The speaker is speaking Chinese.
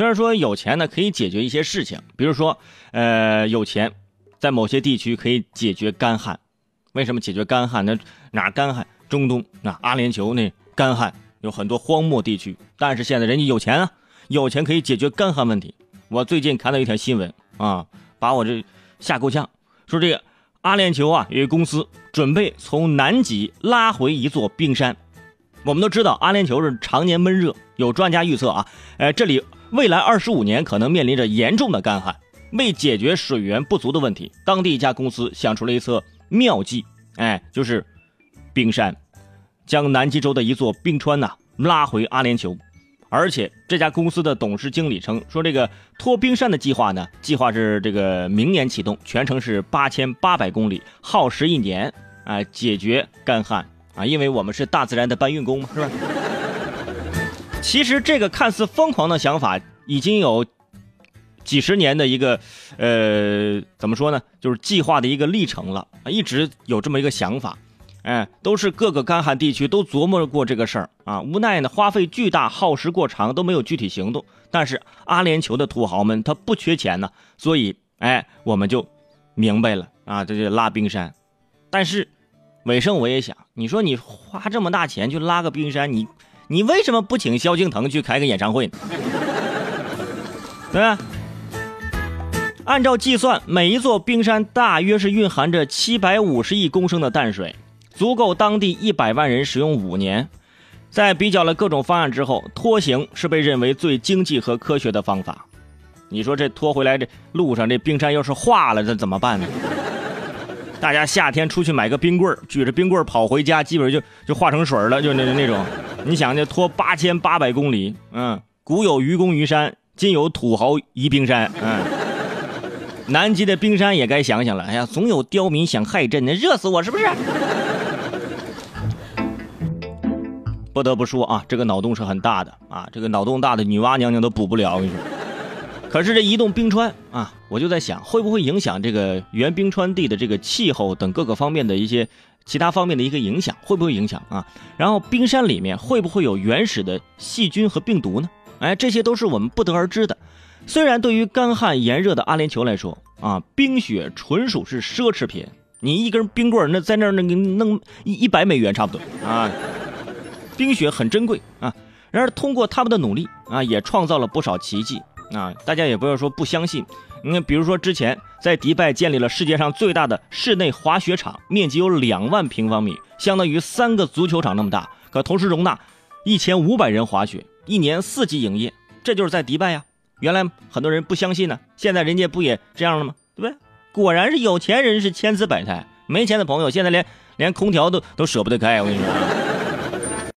虽然说有钱呢可以解决一些事情，比如说，呃，有钱在某些地区可以解决干旱。为什么解决干旱？那哪干旱？中东那阿联酋那干旱有很多荒漠地区，但是现在人家有钱啊，有钱可以解决干旱问题。我最近看到一条新闻啊，把我这吓够呛，说这个阿联酋啊有一公司准备从南极拉回一座冰山。我们都知道阿联酋是常年闷热，有专家预测啊，呃，这里未来二十五年可能面临着严重的干旱。为解决水源不足的问题，当地一家公司想出了一策妙计，哎，就是冰山，将南极洲的一座冰川呐拉回阿联酋。而且这家公司的董事经理称说，这个拖冰山的计划呢，计划是这个明年启动，全程是八千八百公里，耗时一年，啊，解决干旱。啊，因为我们是大自然的搬运工嘛，是吧？其实这个看似疯狂的想法，已经有几十年的一个，呃，怎么说呢？就是计划的一个历程了，一直有这么一个想法，哎，都是各个干旱地区都琢磨过这个事儿啊，无奈呢，花费巨大，耗时过长，都没有具体行动。但是阿联酋的土豪们他不缺钱呢，所以哎，我们就明白了啊，这就拉冰山，但是。尾声我也想，你说你花这么大钱去拉个冰山，你你为什么不请萧敬腾去开个演唱会呢？对吧？按照计算，每一座冰山大约是蕴含着七百五十亿公升的淡水，足够当地一百万人使用五年。在比较了各种方案之后，拖行是被认为最经济和科学的方法。你说这拖回来这路上这冰山要是化了，这怎么办呢？大家夏天出去买个冰棍举着冰棍跑回家，基本上就就化成水了，就那那种。你想，这拖八千八百公里，嗯，古有愚公移山，今有土豪移冰山，嗯。南极的冰山也该想想了，哎呀，总有刁民想害朕，那热死我是不是？不得不说啊，这个脑洞是很大的啊，这个脑洞大的女娲娘娘都补不了，我跟你说。可是这移动冰川啊，我就在想，会不会影响这个原冰川地的这个气候等各个方面的一些其他方面的一个影响，会不会影响啊？然后冰山里面会不会有原始的细菌和病毒呢？哎，这些都是我们不得而知的。虽然对于干旱炎热的阿联酋来说啊，冰雪纯属是奢侈品，你一根冰棍那在那儿那个弄一一百美元差不多啊，冰雪很珍贵啊。然而通过他们的努力啊，也创造了不少奇迹。啊，大家也不要说不相信。你看，比如说之前在迪拜建立了世界上最大的室内滑雪场，面积有两万平方米，相当于三个足球场那么大，可同时容纳一千五百人滑雪，一年四季营业。这就是在迪拜呀。原来很多人不相信呢，现在人家不也这样了吗？对不对？果然是有钱人是千姿百态，没钱的朋友现在连连空调都都舍不得开。我跟你说。